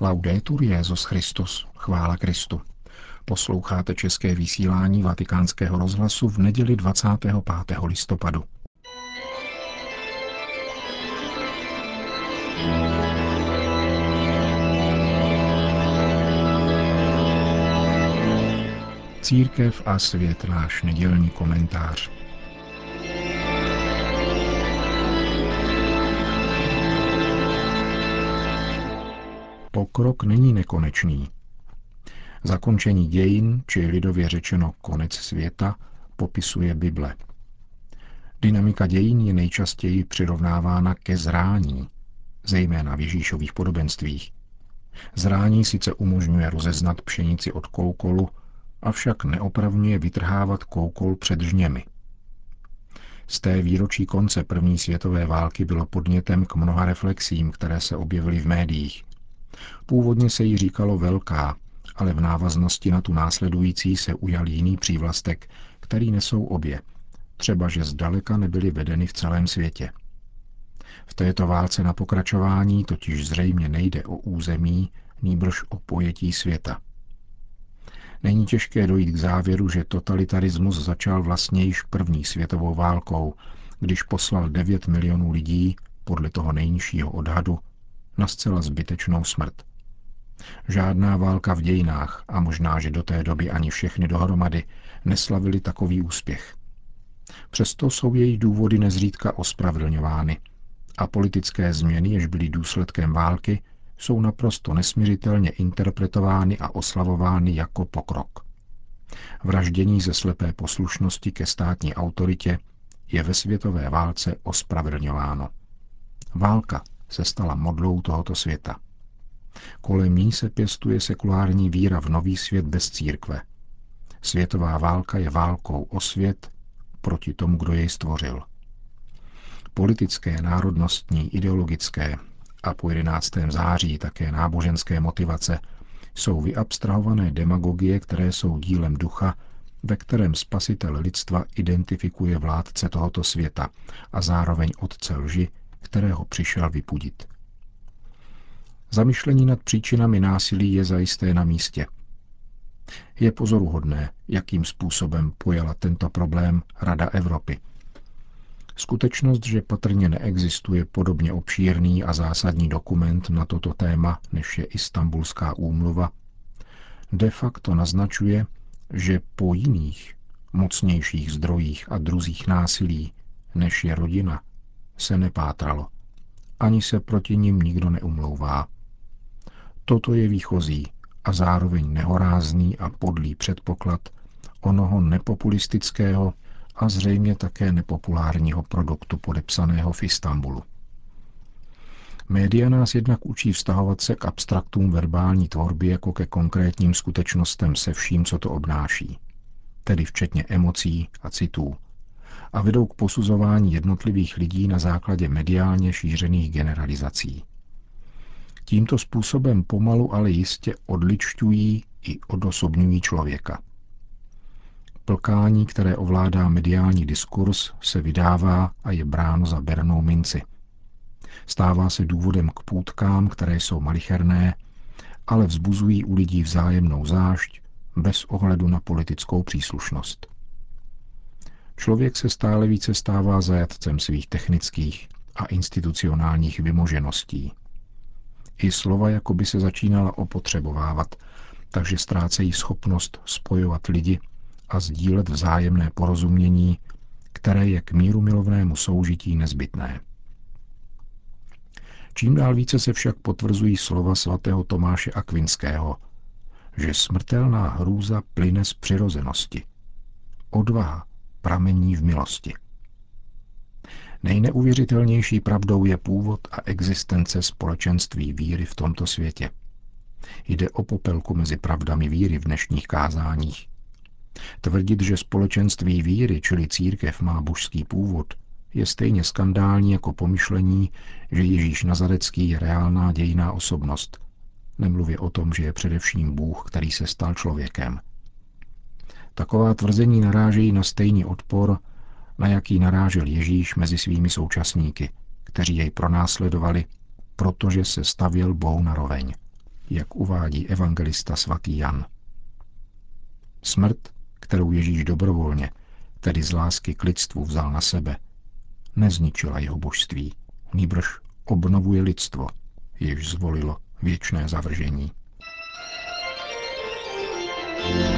Laudetur Jezus Christus, chvála Kristu. Posloucháte české vysílání Vatikánského rozhlasu v neděli 25. listopadu. Církev a svět náš nedělní komentář. Pokrok není nekonečný. Zakončení dějin, či lidově řečeno konec světa, popisuje Bible. Dynamika dějin je nejčastěji přirovnávána ke zrání, zejména v Ježíšových podobenstvích. Zrání sice umožňuje rozeznat pšenici od koukolu, avšak neopravňuje vytrhávat koukol před žněmi. Z té výročí konce první světové války bylo podnětem k mnoha reflexím, které se objevily v médiích. Původně se jí říkalo velká, ale v návaznosti na tu následující se ujal jiný přívlastek, který nesou obě, třeba že zdaleka nebyly vedeny v celém světě. V této válce na pokračování totiž zřejmě nejde o území, nýbrž o pojetí světa. Není těžké dojít k závěru, že totalitarismus začal vlastně již první světovou válkou, když poslal 9 milionů lidí, podle toho nejnižšího odhadu, na zcela zbytečnou smrt. Žádná válka v dějinách, a možná, že do té doby ani všechny dohromady, neslavili takový úspěch. Přesto jsou její důvody nezřídka ospravedlňovány a politické změny, jež byly důsledkem války, jsou naprosto nesměřitelně interpretovány a oslavovány jako pokrok. Vraždění ze slepé poslušnosti ke státní autoritě je ve světové válce ospravedlňováno. Válka se stala modlou tohoto světa. Kolem ní se pěstuje sekulární víra v nový svět bez církve. Světová válka je válkou o svět proti tomu, kdo jej stvořil. Politické, národnostní, ideologické a po 11. září také náboženské motivace jsou vyabstrahované demagogie, které jsou dílem ducha, ve kterém spasitel lidstva identifikuje vládce tohoto světa a zároveň otce lži, kterého přišel vypudit. Zamyšlení nad příčinami násilí je zajisté na místě. Je pozoruhodné, jakým způsobem pojala tento problém Rada Evropy. Skutečnost, že patrně neexistuje podobně obšírný a zásadní dokument na toto téma, než je Istanbulská úmluva, de facto naznačuje, že po jiných, mocnějších zdrojích a druzích násilí, než je rodina, se nepátralo. Ani se proti nim nikdo neumlouvá. Toto je výchozí a zároveň nehorázný a podlý předpoklad onoho nepopulistického a zřejmě také nepopulárního produktu podepsaného v Istanbulu. Média nás jednak učí vztahovat se k abstraktům verbální tvorby jako ke konkrétním skutečnostem se vším, co to obnáší, tedy včetně emocí a citů, a vedou k posuzování jednotlivých lidí na základě mediálně šířených generalizací. Tímto způsobem pomalu, ale jistě odličťují i odosobňují člověka. Plkání, které ovládá mediální diskurs, se vydává a je bráno za bernou minci. Stává se důvodem k půdkám, které jsou malicherné, ale vzbuzují u lidí vzájemnou zášť bez ohledu na politickou příslušnost. Člověk se stále více stává zajatcem svých technických a institucionálních vymožeností. I slova jako by se začínala opotřebovávat, takže ztrácejí schopnost spojovat lidi a sdílet vzájemné porozumění, které je k míru milovnému soužití nezbytné. Čím dál více se však potvrzují slova svatého Tomáše Akvinského, že smrtelná hrůza plyne z přirozenosti. Odvaha pramení v milosti. Nejneuvěřitelnější pravdou je původ a existence společenství víry v tomto světě. Jde o popelku mezi pravdami víry v dnešních kázáních. Tvrdit, že společenství víry, čili církev, má božský původ, je stejně skandální jako pomyšlení, že Ježíš Nazarecký je reálná dějiná osobnost. Nemluvě o tom, že je především Bůh, který se stal člověkem. Taková tvrzení narážejí na stejný odpor, na jaký narážel Ježíš mezi svými současníky, kteří jej pronásledovali, protože se stavěl Bohu na roveň. jak uvádí evangelista svatý Jan. Smrt, kterou Ježíš dobrovolně, tedy z lásky k lidstvu vzal na sebe, nezničila jeho božství, nýbrž obnovuje lidstvo, jež zvolilo věčné zavržení. To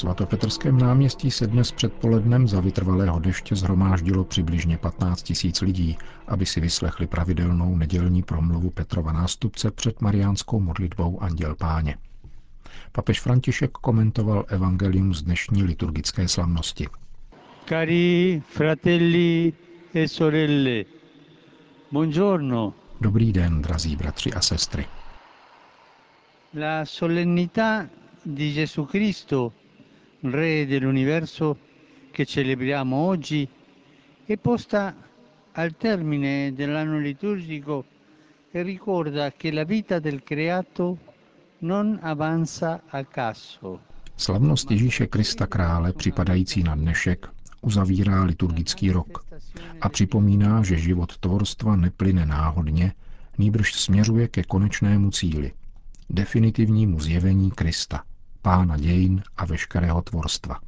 Svatopetrském náměstí se dnes předpolednem za vytrvalého deště zhromáždilo přibližně 15 tisíc lidí, aby si vyslechli pravidelnou nedělní promluvu Petrova nástupce před mariánskou modlitbou Anděl Páně. Papež František komentoval evangelium z dnešní liturgické slavnosti. Cari fratelli e sorelle, buongiorno. Dobrý den, drazí bratři a sestry. La solennità di Gesù Cristo Re dell'universo che celebriamo oggi è posta al termine dell'anno liturgico e ricorda che la vita del creato non avanza a caso. Slavnost Ježíše Krista krále připadající na dnešek uzavírá liturgický rok a připomíná, že život tvorstva neplyne náhodně, nýbrž směřuje ke konečnému cíli, definitivnímu zjevení Krista pána dějin a veškerého tvorstva.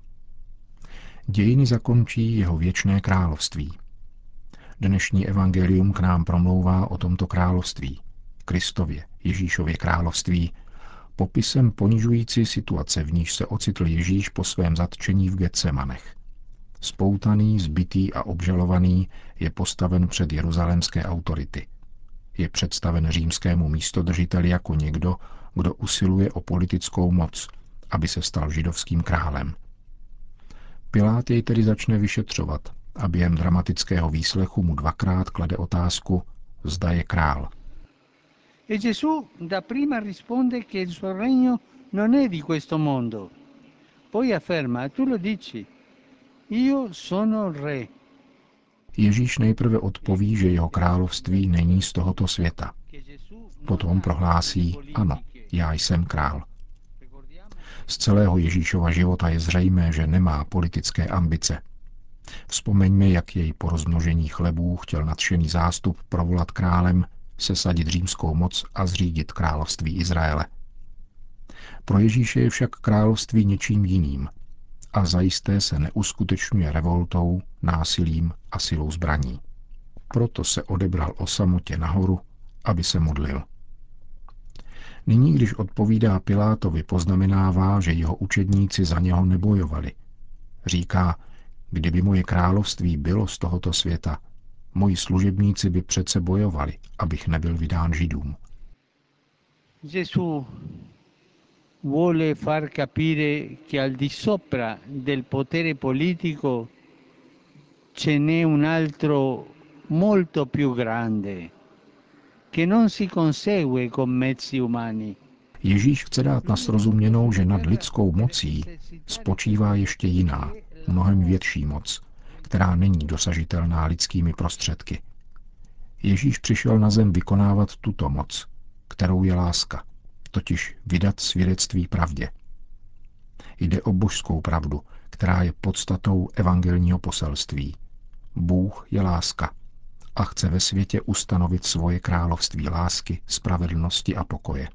Dějiny zakončí jeho věčné království. Dnešní evangelium k nám promlouvá o tomto království, Kristově, Ježíšově království, popisem ponižující situace, v níž se ocitl Ježíš po svém zatčení v Getsemanech. Spoutaný, zbytý a obžalovaný je postaven před jeruzalémské autority. Je představen římskému místodržiteli jako někdo, kdo usiluje o politickou moc – aby se stal židovským králem. Pilát jej tedy začne vyšetřovat a během dramatického výslechu mu dvakrát klade otázku, zda je král. E Gesù prima risponde che il suo regno non è di questo mondo. Poi afferma, tu lo dici, io sono re. Ježíš nejprve odpoví, že jeho království není z tohoto světa. Potom prohlásí, ano, já jsem král. Z celého Ježíšova života je zřejmé, že nemá politické ambice. Vzpomeňme, jak jej po rozmnožení chlebů chtěl nadšený zástup provolat králem, sesadit římskou moc a zřídit království Izraele. Pro Ježíše je však království něčím jiným a zajisté se neuskutečňuje revoltou, násilím a silou zbraní. Proto se odebral o samotě nahoru, aby se modlil. Nyní, když odpovídá Pilátovi, poznamenává, že jeho učedníci za něho nebojovali. Říká, kdyby moje království bylo z tohoto světa, moji služebníci by přece bojovali, abych nebyl vydán židům. Gesù vuole far capire che al di sopra del potere politico un altro molto più grande, che non si consegue con mezzi umani. Ježíš chce dát na srozuměnou, že nad lidskou mocí spočívá ještě jiná, mnohem větší moc, která není dosažitelná lidskými prostředky. Ježíš přišel na zem vykonávat tuto moc, kterou je láska, totiž vydat svědectví pravdě. Jde o božskou pravdu, která je podstatou evangelního poselství. Bůh je láska a chce ve světě ustanovit svoje království lásky, spravedlnosti a pokoje.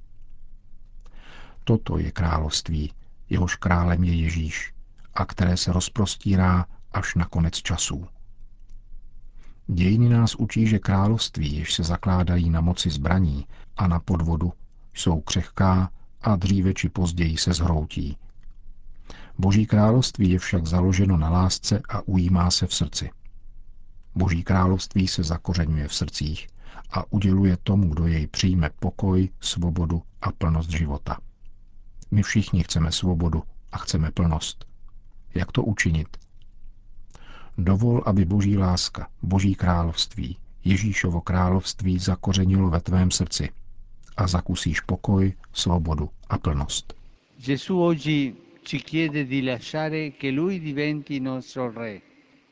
Toto je království, jehož králem je Ježíš a které se rozprostírá až na konec časů. Dějiny nás učí, že království, jež se zakládají na moci zbraní a na podvodu, jsou křehká a dříve či později se zhroutí. Boží království je však založeno na lásce a ujímá se v srdci. Boží království se zakořenuje v srdcích a uděluje tomu, kdo jej přijme pokoj, svobodu a plnost života. My všichni chceme svobodu a chceme plnost. Jak to učinit? Dovol, aby boží láska, boží království, Ježíšovo království zakořenilo ve tvém srdci a zakusíš pokoj, svobodu a plnost. Gesù oggi ci chiede di lasciare che Lui diventi nostro Re.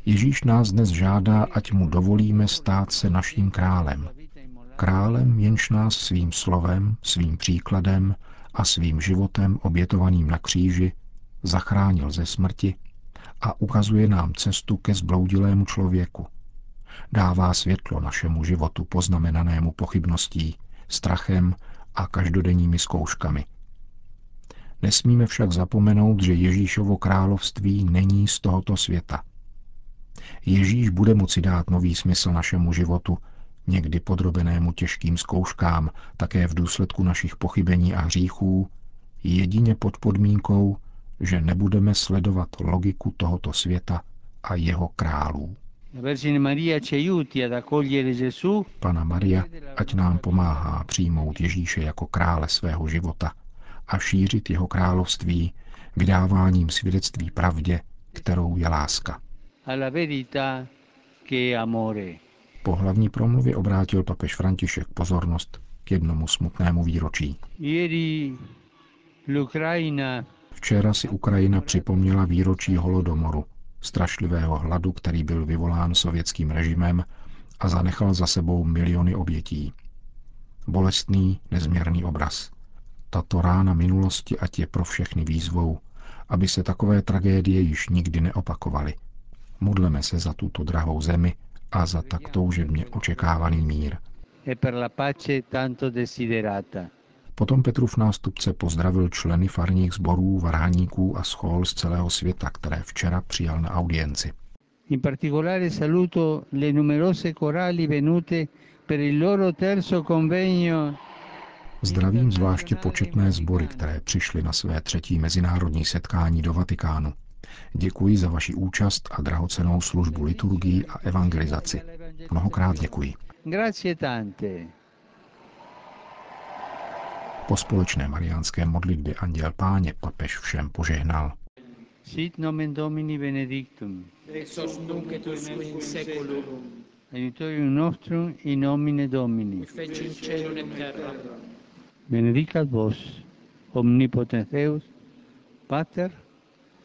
Ježíš nás dnes žádá, ať mu dovolíme stát se naším králem. Králem, jenž nás svým slovem, svým příkladem a svým životem obětovaným na kříži zachránil ze smrti a ukazuje nám cestu ke zbloudilému člověku. Dává světlo našemu životu poznamenanému pochybností, strachem a každodenními zkouškami. Nesmíme však zapomenout, že Ježíšovo království není z tohoto světa. Ježíš bude moci dát nový smysl našemu životu, někdy podrobenému těžkým zkouškám, také v důsledku našich pochybení a hříchů, jedině pod podmínkou, že nebudeme sledovat logiku tohoto světa a jeho králů. Pana Maria, ať nám pomáhá přijmout Ježíše jako krále svého života a šířit jeho království vydáváním svědectví pravdě, kterou je láska. Po hlavní promluvě obrátil papež František pozornost k jednomu smutnému výročí. Včera si Ukrajina připomněla výročí holodomoru, strašlivého hladu, který byl vyvolán sovětským režimem a zanechal za sebou miliony obětí. Bolestný, nezměrný obraz. Tato rána minulosti ať je pro všechny výzvou, aby se takové tragédie již nikdy neopakovaly. Modleme se za tuto drahou zemi a za tak toužebně očekávaný mír. E. Potom Petrův nástupce pozdravil členy farních sborů, varhaníků a schol z celého světa, které včera přijal na audienci. In particolare saluto le numerose corali venute per il loro terzo convegno Zdravím zvláště početné sbory, které přišly na své třetí mezinárodní setkání do Vatikánu. Děkuji za vaši účast a drahocenou službu liturgii a evangelizaci. Mnohokrát děkuji. Grazie tante. Po společné mariánské modlitbě Anděl Páně papež všem požehnal. Sit nomen Domini benedictum. Ex hoc nunc et in seculum. Aiutorium nostrum in nomine Domini. Feci in cielo et terra. Benedicat vos, omnipotens Deus, Pater,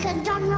can know.